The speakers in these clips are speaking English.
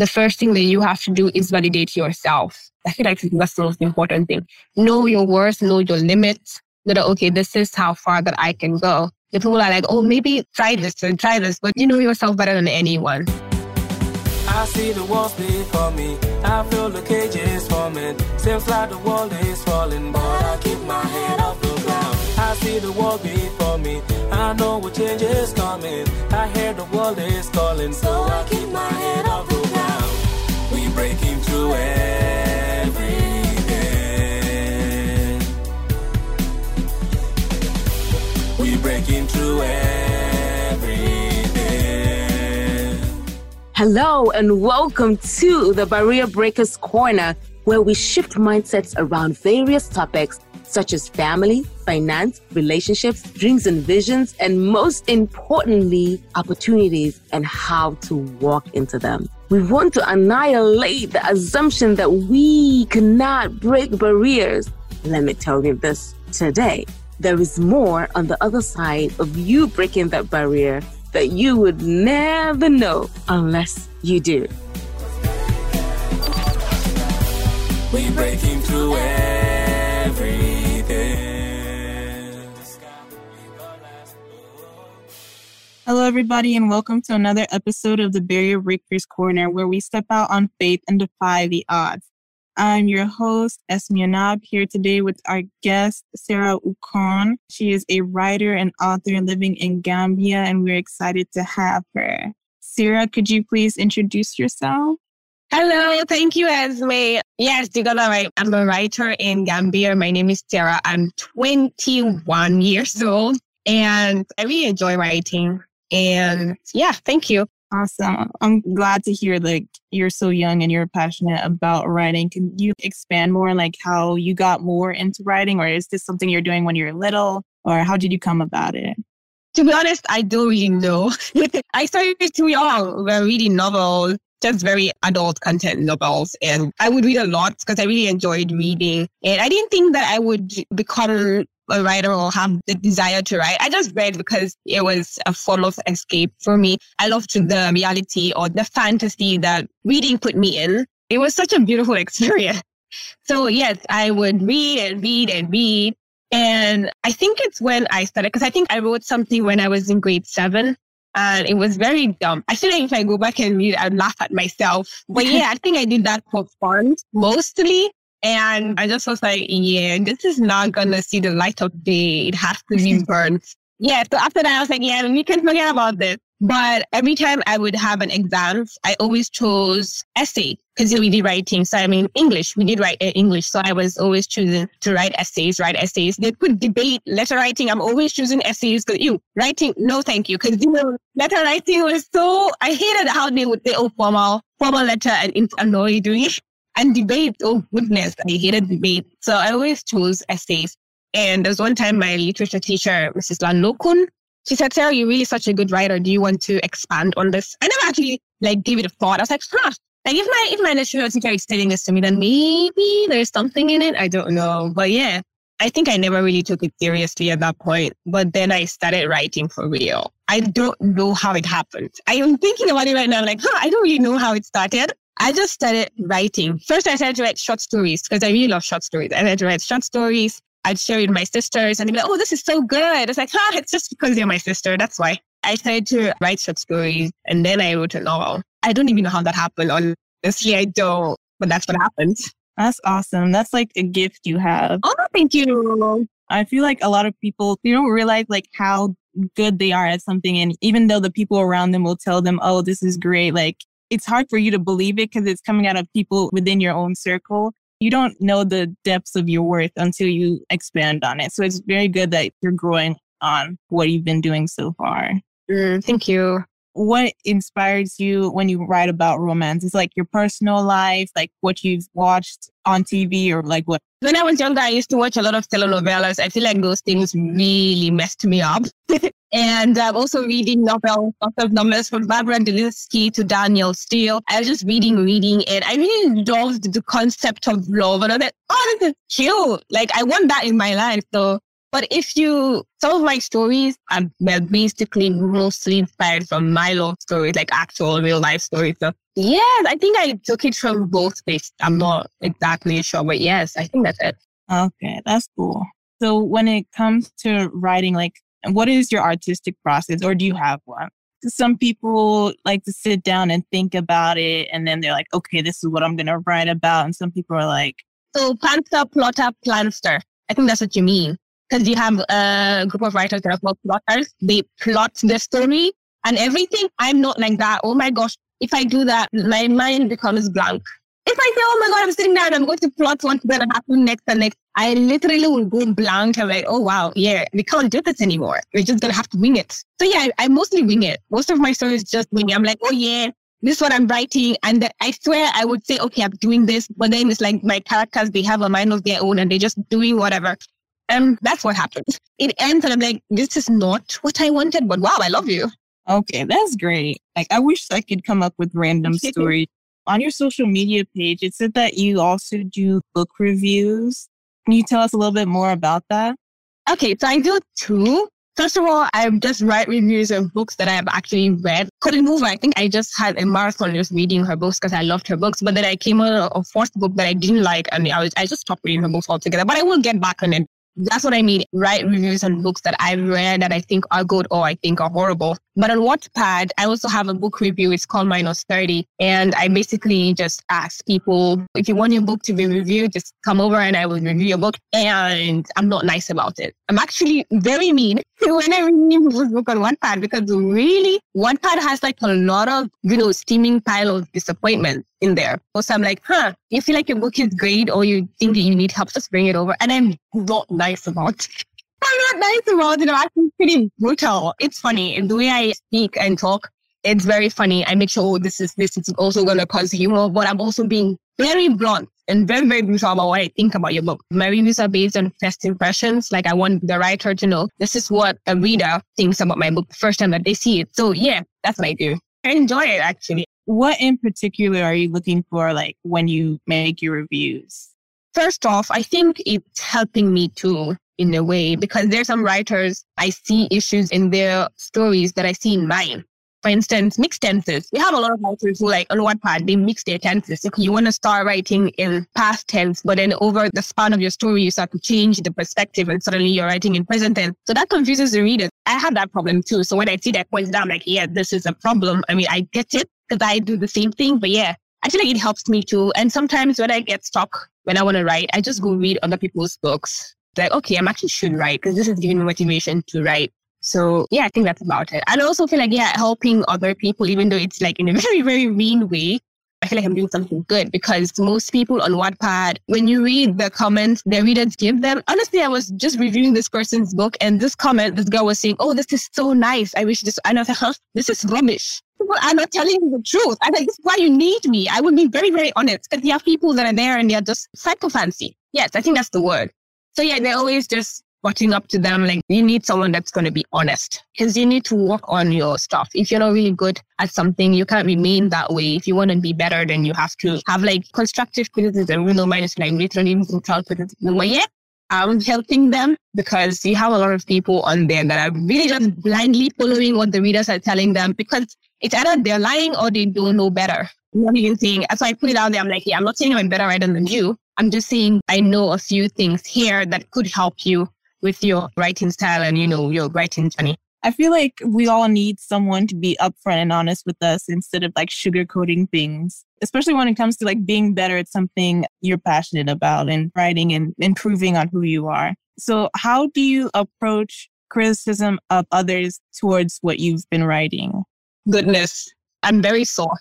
the first thing that you have to do is validate yourself. I feel like that's the most important thing. Know your worth, know your limits. That okay, this is how far that I can go. The people are like, oh, maybe try this and try this, but you know yourself better than anyone. I see the walls me. I feel the forming. Seems like the world is falling, but I keep my head off the ground. I see the wall before me. I know what change is coming. I hear the world is calling, so I keep my head off Hello and welcome to the Barrier Breakers Corner, where we shift mindsets around various topics such as family, finance, relationships, dreams and visions, and most importantly, opportunities and how to walk into them. We want to annihilate the assumption that we cannot break barriers. Let me tell you this today. There is more on the other side of you breaking that barrier that you would never know unless you do. We breaking through everything. Hello, everybody, and welcome to another episode of the Barrier Breakers Corner, where we step out on faith and defy the odds. I'm your host, Esmia Nab, here today with our guest, Sarah Ukon. She is a writer and author living in Gambia, and we're excited to have her. Sarah, could you please introduce yourself? Hello, thank you, Esme. Yes, you got right. I'm a writer in Gambia. My name is Sarah. I'm 21 years old and I really enjoy writing. And yeah, thank you. Awesome. I'm glad to hear like you're so young and you're passionate about writing. Can you expand more on like how you got more into writing or is this something you're doing when you're little or how did you come about it? To be honest, I don't really know. I started too young. We're reading novels, just very adult content novels. And I would read a lot because I really enjoyed reading. And I didn't think that I would become a writer or have the desire to write. I just read because it was a form of escape for me. I loved the reality or the fantasy that reading put me in. It was such a beautiful experience. So yes, I would read and read and read. And I think it's when I started, because I think I wrote something when I was in grade seven and it was very dumb. I feel like if I go back and read, I'd laugh at myself. But yeah, I think I did that for fun mostly. And I just was like, yeah, this is not going to see the light of day. It has to be burned. yeah. So after that, I was like, yeah, we can forget about this. But every time I would have an exam, I always chose essay because we did writing. So I mean, English, we did write uh, English. So I was always choosing to write essays, write essays. They could debate, letter writing. I'm always choosing essays because you writing, no, thank you. Because you know, letter writing was so, I hated how they would say, oh, formal, formal letter and it annoyed me. And debate, oh goodness, I hated debate. So I always chose essays. And there was one time my literature teacher, Mrs. Lanlokun, she said, Sarah, you're really such a good writer. Do you want to expand on this? I never actually like gave it a thought. I was like, huh. Like if my if my teacher is telling this to me, then maybe there's something in it. I don't know. But yeah, I think I never really took it seriously at that point. But then I started writing for real. I don't know how it happened. I am thinking about it right now. I'm like, huh, I don't really know how it started. I just started writing. First, I started to write short stories because I really love short stories. I started to write short stories. I'd share it with my sisters and they'd be like, oh, this is so good. It's like, ah, it's just because you're my sister. That's why. I started to write short stories and then I wrote a novel. I don't even know how that happened. Honestly, I don't, but that's what happened. That's awesome. That's like a gift you have. Oh, thank you. I feel like a lot of people, they don't realize like how good they are at something. And even though the people around them will tell them, oh, this is great, like it's hard for you to believe it because it's coming out of people within your own circle you don't know the depths of your worth until you expand on it. So it's very good that you're growing on what you've been doing so far. Mm, thank you. What inspires you when you write about romance? Is like your personal life, like what you've watched on TV or like what? When I was younger, I used to watch a lot of telenovelas. I feel like those things really messed me up. and I'm also reading novels, lots of novels from Barbara Delinsky to Danielle Steel. I was just reading, reading, and I really loved the concept of love. And I was like, oh, this is cute. Like, I want that in my life. So But if you, some of my stories are well, basically mostly inspired from my love stories, like actual real life stories. So yes, I think I took it from both places. I'm not exactly sure, but yes, I think that's it. Okay, that's cool. So when it comes to writing, like, what is your artistic process or do you have one? Some people like to sit down and think about it and then they're like, okay, this is what I'm going to write about. And some people are like, so pantser, plotter, planster. I think that's what you mean. Because you have a group of writers that are called plotters. They plot the story and everything. I'm not like that. Oh my gosh. If I do that, my mind becomes blank. If I say, oh my God, I'm sitting down, I'm going to plot what's going to happen next and next, I literally will go blank. I'm like, oh wow, yeah, we can't do this anymore. We're just to have to wing it. So yeah, I, I mostly wing it. Most of my stories just wing it. I'm like, oh yeah, this is what I'm writing. And I swear I would say, okay, I'm doing this. But then it's like my characters, they have a mind of their own and they're just doing whatever. And that's what happens. It ends and I'm like, this is not what I wanted, but wow, I love you. Okay, that's great. Like, I wish I could come up with random stories. On your social media page, it said that you also do book reviews. Can you tell us a little bit more about that? Okay, so I do two. First of all, I just write reviews of books that I have actually read. Couldn't move. I think I just had a marathon just reading her books because I loved her books. But then I came on a fourth book that I didn't like, and I was I just stopped reading her books altogether. But I will get back on it that's what I mean. Write reviews on books that I've read that I think are good or I think are horrible. But on Wattpad, I also have a book review. It's called Minus 30. And I basically just ask people, if you want your book to be reviewed, just come over and I will review your book. And I'm not nice about it. I'm actually very mean when I review people's book on Wattpad because really, Wattpad has like a lot of, you know, steaming pile of disappointment in there. So I'm like, huh, you feel like your book is great or you think that you need help, just bring it over. And I'm not nice about. I'm not nice about it. I'm actually pretty brutal. It's funny. And the way I speak and talk, it's very funny. I make sure oh, this is this is also gonna cause humor, but I'm also being very blunt and very, very brutal about what I think about your book. My reviews are based on first impressions. Like I want the writer to know this is what a reader thinks about my book the first time that they see it. So yeah, that's what I do. I enjoy it actually. What in particular are you looking for like when you make your reviews? First off, I think it's helping me too in a way because there's some writers I see issues in their stories that I see in mine. For instance, mixed tenses. We have a lot of writers who like on Wattpad, they mix their tenses. If you want to start writing in past tense, but then over the span of your story, you start to change the perspective and suddenly you're writing in present tense. So that confuses the reader. I have that problem too. So when I see that point down, I'm like, yeah, this is a problem. I mean, I get it because I do the same thing, but yeah, I feel like it helps me too. And sometimes when I get stuck, when I want to write, I just go read other people's books. Like, okay, I'm actually should write because this is giving me motivation to write. So yeah, I think that's about it. I also feel like, yeah, helping other people, even though it's like in a very, very mean way, I feel like I'm doing something good because most people on Wattpad, when you read the comments the readers give them, honestly, I was just reviewing this person's book and this comment, this girl was saying, Oh, this is so nice. I wish this, and I was like, huh, this is rubbish. People are not telling you the truth. I think this is why you need me. I would be very, very honest because you have people that are there and they're just psychophancy. Yes, I think that's the word. So yeah, they're always just watching up to them. Like you need someone that's going to be honest because you need to work on your stuff. If you're not really good at something, you can't remain that way. If you want to be better, then you have to have like constructive criticism, you know, minus like literally neutral criticism. But yeah, I'm helping them because you have a lot of people on there that are really just blindly following what the readers are telling them because it's either they're lying or they don't know better. What I'm saying? So I put it out there. I'm like, yeah, I'm not saying I'm better writer than you. I'm just saying I know a few things here that could help you with your writing style and, you know, your writing journey. I feel like we all need someone to be upfront and honest with us instead of like sugarcoating things, especially when it comes to like being better at something you're passionate about and writing and improving on who you are. So, how do you approach criticism of others towards what you've been writing? Goodness, I'm very sore.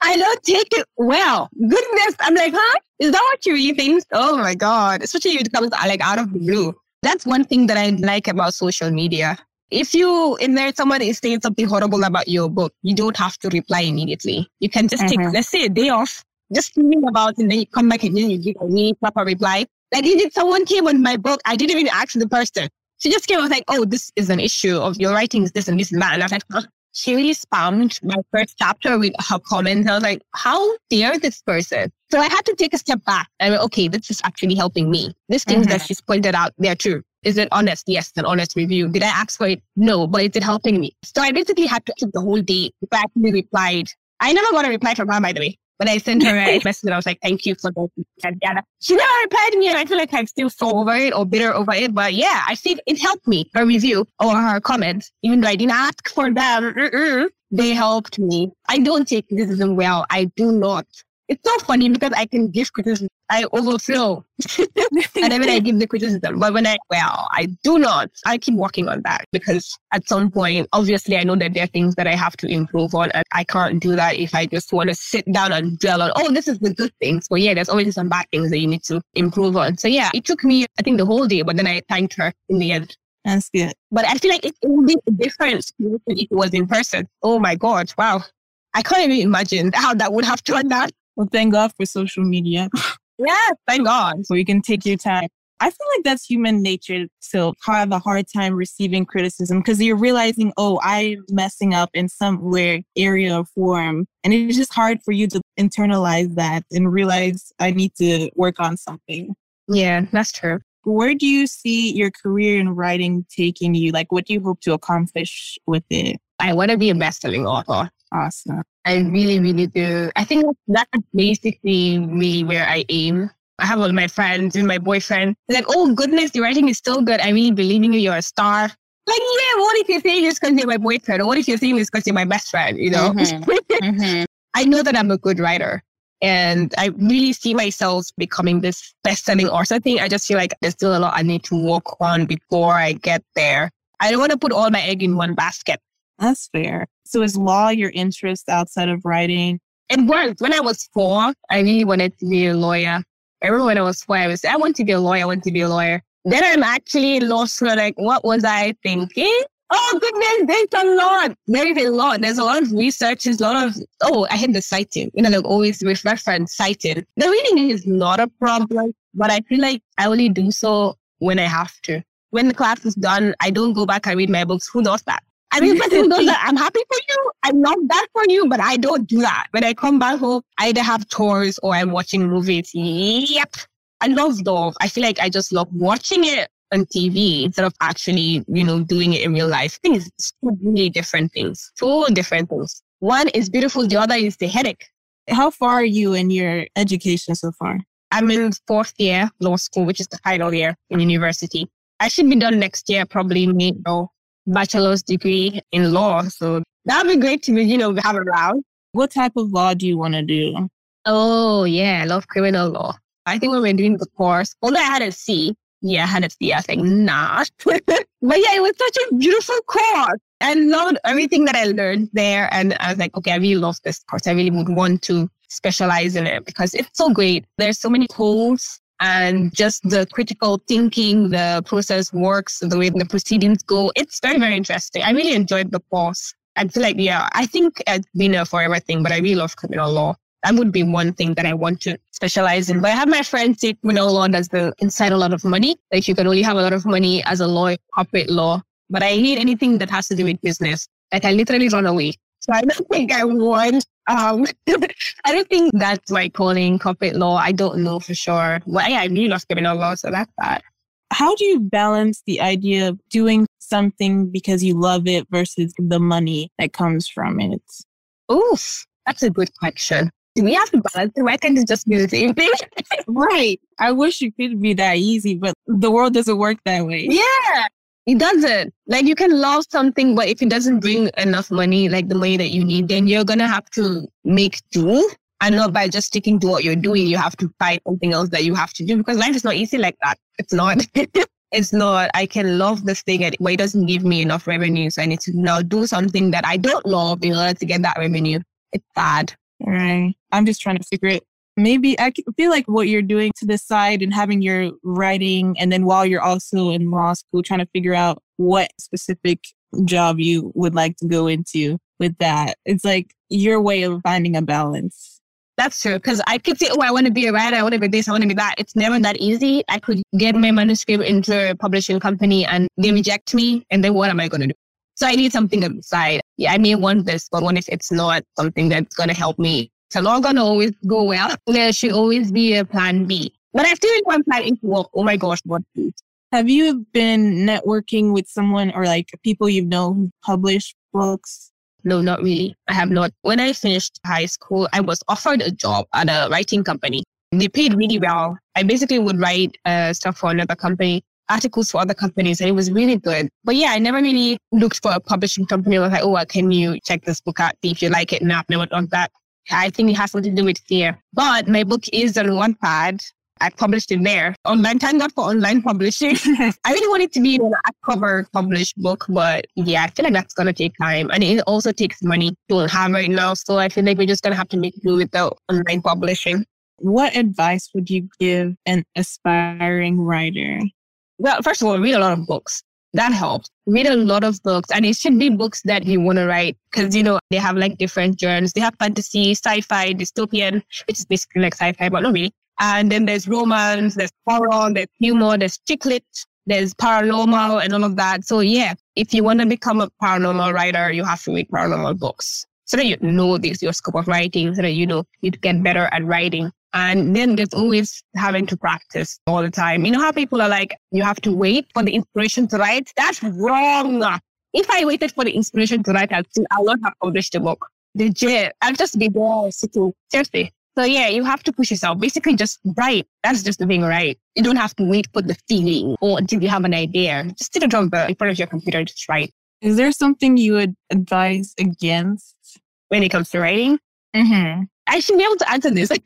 I don't take it well. Goodness, I'm like, huh? Is that what you really think? Oh my God. Especially if it comes like out of the blue. That's one thing that I like about social media. If you in there somebody is saying something horrible about your book, you don't have to reply immediately. You can just mm-hmm. take, let's say, a day off, just think about it, and then you come back and then you give a really proper reply. Like, if someone came on my book, I didn't even ask the person. She just came and was like, oh, this is an issue of your writing is this and this and that. And I was like, huh? she really spammed my first chapter with her comments. I was like, how dare this person? So I had to take a step back. and went, okay, this is actually helping me. These things mm-hmm. that she's pointed out, they're true. Is it honest? Yes, an honest review. Did I ask for it? No, but is it helping me? So I basically had to keep the whole day before I actually replied. I never got a reply from her, by the way. But I sent her a message and I was like, thank you for the She never replied to me and I feel like I'm still so over it or bitter over it. But yeah, I think it helped me, her review or her comments, even though I didn't ask for them. They helped me. I don't take criticism well. I do not. It's so funny because I can give criticism. I overflow. and then I give the criticism. But when I, well, I do not. I keep working on that because at some point, obviously, I know that there are things that I have to improve on. And I can't do that if I just want to sit down and dwell on, oh, this is the good things. But yeah, there's always some bad things that you need to improve on. So yeah, it took me, I think, the whole day, but then I thanked her in the end. That's good. But I feel like it would be a difference if it was in person. Oh my God. Wow. I can't even imagine how that would have turned out. Well, thank God for social media. Yeah, thank God. So you can take your time. I feel like that's human nature to have a hard time receiving criticism because you're realizing, oh, I'm messing up in some weird area or form. And it's just hard for you to internalize that and realize I need to work on something. Yeah, that's true. Where do you see your career in writing taking you? Like, what do you hope to accomplish with it? I want to be a best-selling author. Awesome. I really, really do. I think that's basically really where I aim. I have all my friends and my boyfriend. They're like, oh goodness, the writing is so good. I really believe in you. You're a star. Like, yeah, what if you're saying this because you're my boyfriend? Or what if you're saying this because you're my best friend? You know? Mm-hmm. mm-hmm. I know that I'm a good writer. And I really see myself becoming this best-selling author thing. I just feel like there's still a lot I need to work on before I get there. I don't want to put all my egg in one basket. That's fair. So is law your interest outside of writing? It was. When I was four, I really wanted to be a lawyer. Remember when I was four, I was, I want to be a lawyer, I want to be a lawyer. Then I'm actually lost school, like, what was I thinking? Oh goodness, there's a lot. There is a lot. There's a lot of research. There's a lot of, oh, I hate the citing. You know, like always with reference citing. The reading is not a problem, but I feel like I only do so when I have to. When the class is done, I don't go back and read my books. Who does that? I mean, but knows that I'm happy for you. I'm not bad for you, but I don't do that. When I come back home, I either have chores or I'm watching movies. Yep. I love love. I feel like I just love watching it on TV instead of actually, you know, doing it in real life. I think it's two really different things. Two different things. One is beautiful. The other is the headache. How far are you in your education so far? I'm in fourth year law school, which is the final year in university. I should be done next year, probably May or bachelor's degree in law. So that'd be great to, be, you know, have around. What type of law do you want to do? Oh, yeah, I love criminal law. I think when we are doing the course, although I had a C, yeah, I had a C, I think not. but yeah, it was such a beautiful course. I loved everything that I learned there. And I was like, okay, I really love this course. I really would want to specialize in it because it's so great. There's so many tools and just the critical thinking, the process works, the way the proceedings go. It's very, very interesting. I really enjoyed the course. I feel like, yeah, I think it's been a forever thing, but I really love criminal law. That would be one thing that I want to specialize in. But I have my friends say criminal law does the inside a lot of money. Like you can only have a lot of money as a lawyer, corporate law. But I hate anything that has to do with business. Like I literally run away. So I don't think I want um, I don't think that's my calling, corporate law. I don't know for sure. Well, yeah, I really love criminal law, so that's that. How do you balance the idea of doing something because you love it versus the money that comes from it? Oof, that's a good question. Do we have to balance it? Why can't it just be the same thing? right. I wish it could be that easy, but the world doesn't work that way. Yeah. It doesn't. Like you can love something, but if it doesn't bring enough money, like the money that you need, then you're gonna have to make do. And not by just sticking to what you're doing, you have to find something else that you have to do because life is not easy like that. It's not. it's not. I can love this thing, but it doesn't give me enough revenue. So I need to now do something that I don't love in order to get that revenue. It's bad. Right. I'm just trying to figure it maybe I feel like what you're doing to the side and having your writing, and then while you're also in law school, trying to figure out what specific job you would like to go into with that. It's like your way of finding a balance. That's true. Because I could say, oh, I want to be a writer, I want to be this, I want to be that. It's never that easy. I could get my manuscript into a publishing company and they reject me. And then what am I going to do? So I need something on the side. Yeah, I may want this, but what if it's not something that's going to help me it's not gonna always go well. There should always be a plan B. But I still want plan A to work. Oh my gosh, what Have you been networking with someone or like people you know who publish books? No, not really. I have not. When I finished high school, I was offered a job at a writing company. They paid really well. I basically would write uh, stuff for another company, articles for other companies, and it was really good. But yeah, I never really looked for a publishing company. I was like, oh, can you check this book out, see if you like it? And I've never done that. I think it has something to do with fear. But my book is on Wattpad. I published it there. Online, thank God for online publishing. I really want it to be an cover published book, but yeah, I feel like that's gonna take time. And it also takes money to have right now. So I feel like we're just gonna have to make do with the online publishing. What advice would you give an aspiring writer? Well, first of all, read a lot of books. That helps. Read a lot of books, and it should be books that you want to write because you know they have like different genres. They have fantasy, sci-fi, dystopian, which is basically like sci-fi, but not really. And then there's romance, there's horror, there's humor, there's chick lit, there's paranormal and all of that. So yeah, if you want to become a paranormal writer, you have to read paranormal books so that you know this, your scope of writing, so that you know you get better at writing. And then there's always having to practice all the time. You know how people are like, you have to wait for the inspiration to write? That's wrong. If I waited for the inspiration to write, I'll, I'll not have published a book. Legit. I'll just be there sitting. Seriously. So yeah, you have to push yourself. Basically just write. That's just the thing, right? You don't have to wait for the feeling or until you have an idea. Just sit down in front of your computer and just write. Is there something you would advise against? When it comes to writing? Mm-hmm. I should be able to answer this. I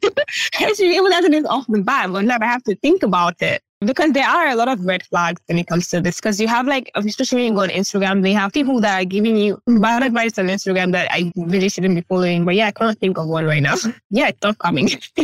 should be able to answer this off the bat, but now I have to think about it. Because there are a lot of red flags when it comes to this. Because you have like, especially when you go on Instagram, they have people that are giving you bad advice on Instagram that I really shouldn't be following. But yeah, I can't think of one right now. yeah, it's not coming.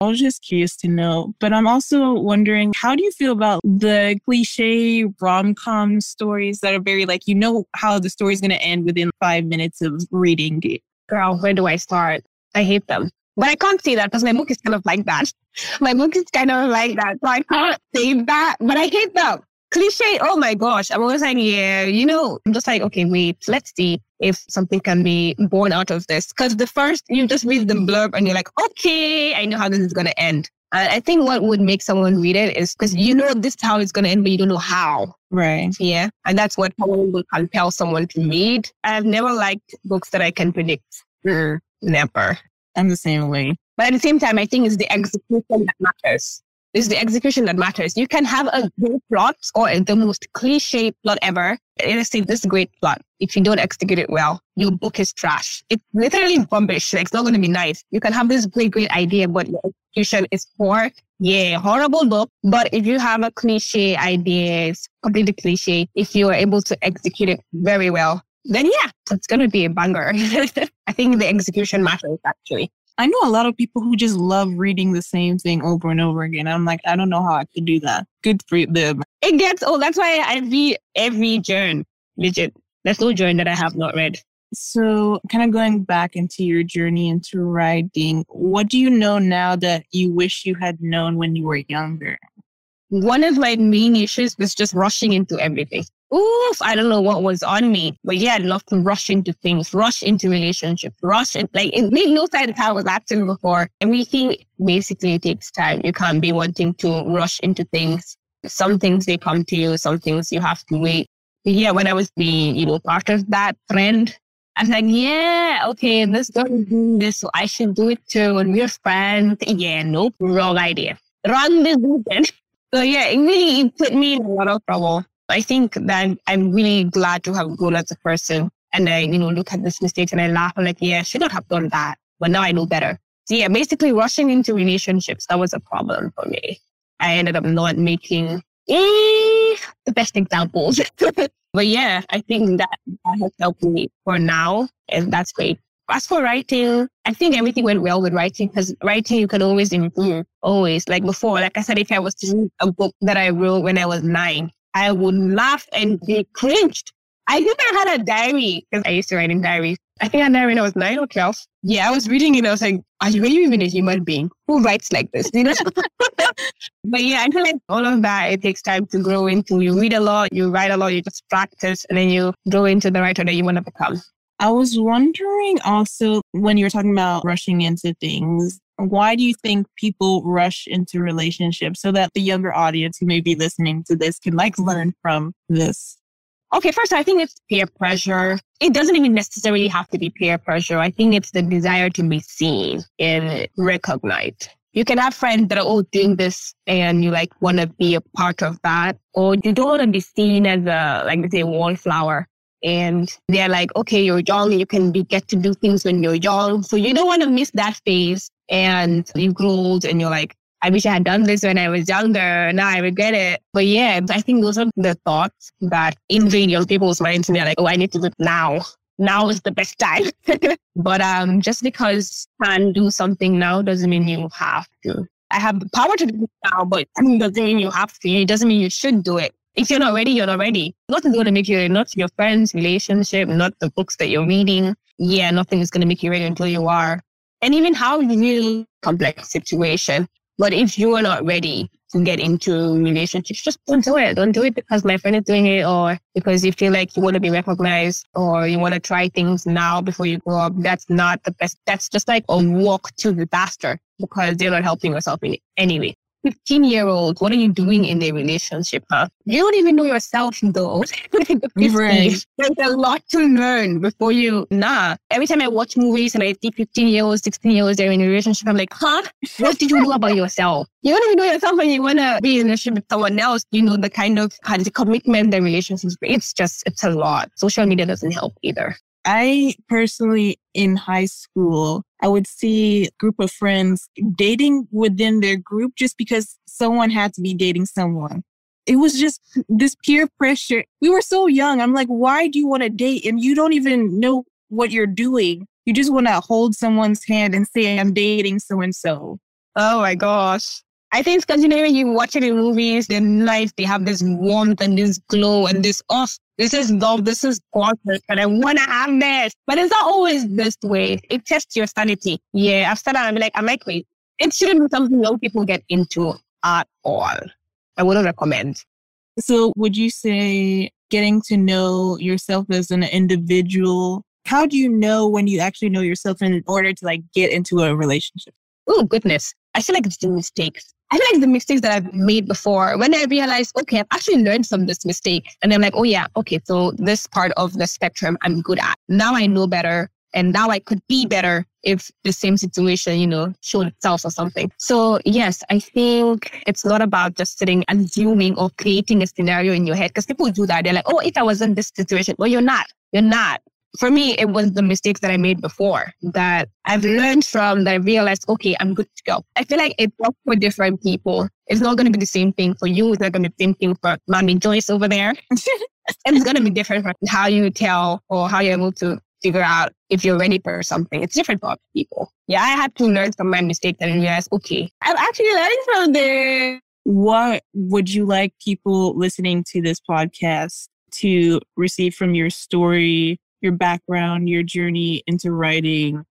I was just curious to know, but I'm also wondering how do you feel about the cliche rom com stories that are very like, you know, how the story's going to end within five minutes of reading it? Girl, where do I start? I hate them. But I can't say that because my book is kind of like that. My book is kind of like that. So I can't say that, but I hate them. Cliche, oh my gosh. I'm always like, yeah, you know, I'm just like, okay, wait, let's see if something can be born out of this. Because the first, you just read the blurb and you're like, okay, I know how this is going to end. And I think what would make someone read it is because you know this is how it's going to end, but you don't know how. Right. Yeah. And that's what probably will compel someone to read. I've never liked books that I can predict. Mm, never. I'm the same way. But at the same time, I think it's the execution that matters. It's the execution that matters. You can have a great plot or the most cliche plot ever. Let's say this great plot. If you don't execute it well, your book is trash. It's literally rubbish. Like, it's not going to be nice. You can have this great, great idea, but your execution is poor. Yeah, horrible book. But if you have a cliche idea, it's completely cliche. If you are able to execute it very well, then yeah, it's going to be a banger. I think the execution matters actually. I know a lot of people who just love reading the same thing over and over again. I'm like, I don't know how I could do that. Good for them. It gets oh, that's why I read every journal. Legit. There's no journal that I have not read. So, kind of going back into your journey into writing, what do you know now that you wish you had known when you were younger? One of my main issues was just rushing into everything oof, I don't know what was on me. But yeah, I love to rush into things, rush into relationships, rush it. Like it made no sense how I was acting before. Everything basically it takes time. You can't be wanting to rush into things. Some things they come to you, some things you have to wait. But yeah, when I was being, you know, part of that trend, I was like, yeah, okay, this is doing this, so I should do it too. And we're friends. Yeah, nope, wrong idea. Wrong decision. So yeah, it really put me in a lot of trouble. I think that I'm really glad to have grown as a person. And I, you know, look at this mistake and I laugh. I'm like, yeah, I should not have done that. But now I know better. So yeah, basically rushing into relationships, that was a problem for me. I ended up not making eh, the best examples. but yeah, I think that, that has helped me for now. And that's great. As for writing, I think everything went well with writing because writing you can always improve. Always. Like before, like I said, if I was to read a book that I wrote when I was nine, I would laugh and be cringed. I think I had a diary because I used to write in diaries. I think I diary when I was nine or 12. Yeah, I was reading it. I was like, are you even a human being who writes like this? You know? but yeah, I feel like all of that, it takes time to grow into. You read a lot, you write a lot, you just practice, and then you grow into the writer that you want to become. I was wondering also when you were talking about rushing into things, why do you think people rush into relationships so that the younger audience who may be listening to this can like learn from this? Okay, first, I think it's peer pressure. It doesn't even necessarily have to be peer pressure. I think it's the desire to be seen and recognized. You can have friends that are all doing this and you like want to be a part of that, or you don't want to be seen as a, like, say, wallflower. And they're like, okay, you're young, you can be, get to do things when you're young. So you don't want to miss that phase. And you grow old and you're like, I wish I had done this when I was younger. Now I regret it. But yeah, I think those are the thoughts that invade young people's minds and they're like, oh, I need to do it now. Now is the best time. but um, just because you can do something now doesn't mean you have to. I have the power to do it now, but it doesn't mean you have to. It doesn't mean you should do it. If you're not ready, you're not ready. Nothing's going to make you, ready. not your friends' relationship, not the books that you're reading. Yeah, nothing is going to make you ready until you are. And even how you complex situation. But if you are not ready to get into relationships, just don't do it. Don't do it because my friend is doing it or because you feel like you want to be recognized or you want to try things now before you grow up. That's not the best. That's just like a walk to the disaster because you're not helping yourself in any way. 15 year old, what are you doing in a relationship, huh? You don't even know yourself though. right. There's a lot to learn before you, nah. Every time I watch movies and I see 15 year olds, 16 year olds, they're in a relationship, I'm like, huh? What did you know about yourself? You don't even know yourself when you want to be in a relationship with someone else. You know, the kind of the commitment the relationships, it's just, it's a lot. Social media doesn't help either. I personally, in high school, I would see group of friends dating within their group just because someone had to be dating someone. It was just this peer pressure. We were so young. I'm like, why do you want to date? And you don't even know what you're doing. You just want to hold someone's hand and say, I'm dating so and so. Oh my gosh. I think it's because you know when you watch it in movies, their life they have this warmth and this glow and this oh, this is love, this is gorgeous, and I want to have this. But it's not always this way. It tests your sanity. Yeah, after that, I'm like, am I crazy? It shouldn't be something young people get into at all. I wouldn't recommend. So, would you say getting to know yourself as an individual? How do you know when you actually know yourself in order to like get into a relationship? Oh goodness, I feel like it's the mistakes. I like the mistakes that I've made before, when I realized, okay, I've actually learned from this mistake. And I'm like, oh yeah, okay, so this part of the spectrum I'm good at. Now I know better. And now I could be better if the same situation, you know, showed itself or something. So yes, I think it's not about just sitting and assuming or creating a scenario in your head because people do that. They're like, oh, if I was in this situation, well, you're not. You're not for me, it was the mistakes that I made before that I've learned from that I realized, okay, I'm good to go. I feel like it works for different people. It's not going to be the same thing for you. It's not going to be the same thing for Mommy Joyce over there. it's going to be different from how you tell or how you're able to figure out if you're ready for something. It's different for people. Yeah, I had to learn from my mistakes and realize, okay, I'm actually learning from this. What would you like people listening to this podcast to receive from your story your background, your journey into writing?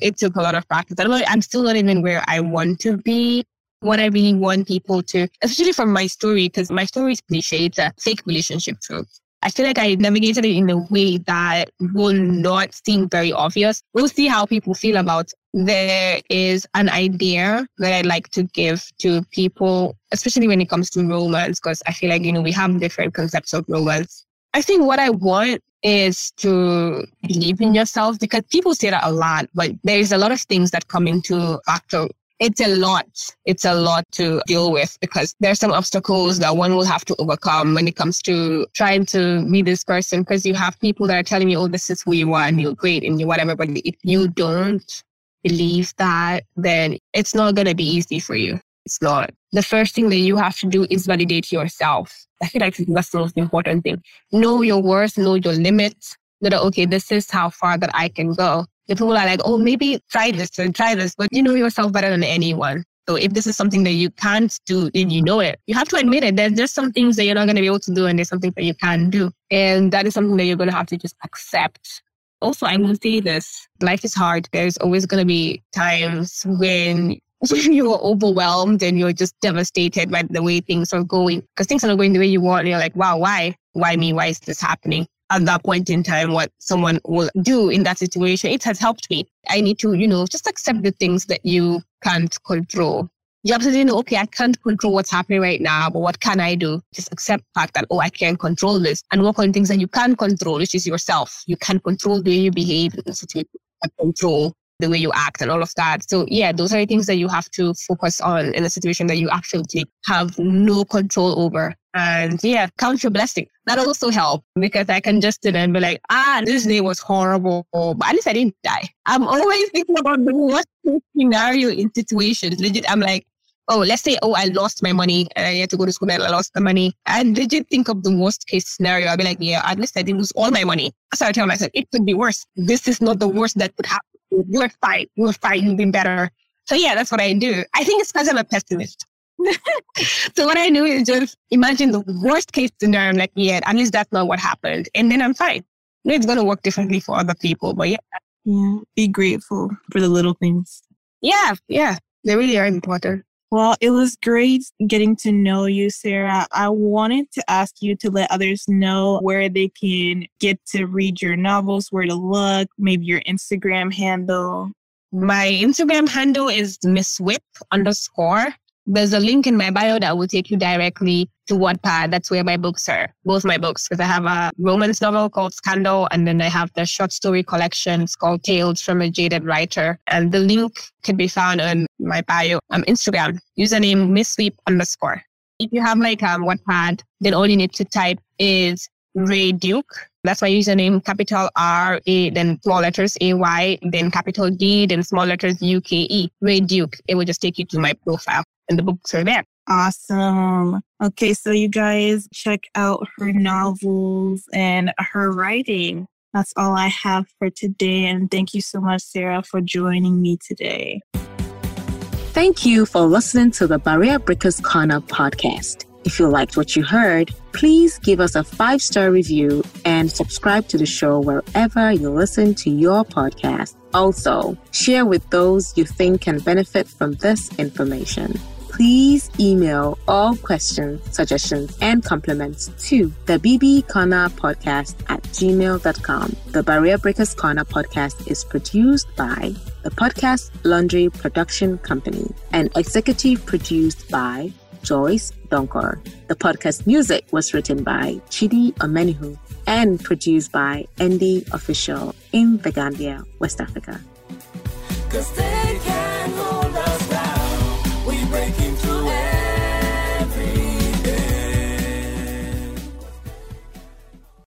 It took a lot of practice. I'm still not even where I want to be. What I really want people to, especially from my story, because my story is cliche, it's a fake relationship trope. I feel like I navigated it in a way that will not seem very obvious. We'll see how people feel about. There is an idea that I like to give to people, especially when it comes to romance, because I feel like, you know, we have different concepts of romance. I think what I want is to believe in yourself because people say that a lot, but there's a lot of things that come into factor. It's a lot. It's a lot to deal with because there's some obstacles that one will have to overcome when it comes to trying to be this person because you have people that are telling you, oh, this is who you are and you're great and you're whatever. But if you don't believe that, then it's not going to be easy for you. It's not. The first thing that you have to do is validate yourself. I feel like that's the most important thing. Know your worth, know your limits. That okay, this is how far that I can go. The people are like, oh, maybe try this and try this, but you know yourself better than anyone. So if this is something that you can't do and you know it, you have to admit it. There's just some things that you're not going to be able to do and there's something that you can do. And that is something that you're going to have to just accept. Also, I will say this, life is hard. There's always going to be times when you're overwhelmed and you're just devastated by the way things are going because things are not going the way you want. You're like, wow, why? Why me? Why is this happening? at that point in time what someone will do in that situation. It has helped me. I need to, you know, just accept the things that you can't control. You have to know, okay, I can't control what's happening right now, but what can I do? Just accept the fact that, oh, I can't control this and work on things that you can control, which is yourself. You can control the way you behave in the situation, control the way you act and all of that. So yeah, those are the things that you have to focus on in a situation that you absolutely have no control over. And yeah, count your blessing. That also help because I can just sit and be like, ah, this day was horrible, but at least I didn't die. I'm always thinking about the worst scenario in situations. Legit, I'm like, oh, let's say, oh, I lost my money and I had to go to school and I lost the money. And legit think of the worst case scenario. I'll be like, yeah, at least I didn't lose all my money. So I tell myself, it could be worse. This is not the worst that could happen. You're fine. You're fine. You've been better. So yeah, that's what I do. I think it's because I'm a pessimist. so what I do is just imagine the worst case scenario. I'm like, yeah, at least that's not what happened. And then I'm fine. It's going to work differently for other people, but yeah. Yeah. Be grateful for the little things. Yeah. Yeah. They really are important. Well, it was great getting to know you, Sarah. I wanted to ask you to let others know where they can get to read your novels, where to look, maybe your Instagram handle. My Instagram handle is Miss Whip underscore. There's a link in my bio that will take you directly to Wattpad. That's where my books are, both my books, because I have a romance novel called Scandal, and then I have the short story collection. Called Tales from a Jaded Writer. And the link can be found on my bio on um, Instagram, username missweep underscore. If you have like um, Wattpad, then all you need to type is Ray Duke. That's my username, capital R, A, then small letters A, Y, then capital D, then small letters U, K, E. Ray Duke. It will just take you to my profile and the books are there. Awesome. Okay, so you guys check out her novels and her writing. That's all I have for today. And thank you so much, Sarah, for joining me today. Thank you for listening to the Barrier Breakers Corner podcast. If you liked what you heard, please give us a five star review and subscribe to the show wherever you listen to your podcast. Also, share with those you think can benefit from this information please email all questions, suggestions, and compliments to the BB Corner Podcast at gmail.com. The Barrier Breakers Corner podcast is produced by the Podcast Laundry Production Company and executive produced by Joyce Donkor. The podcast music was written by Chidi Omenihu and produced by Andy Official in The Gambia, West Africa.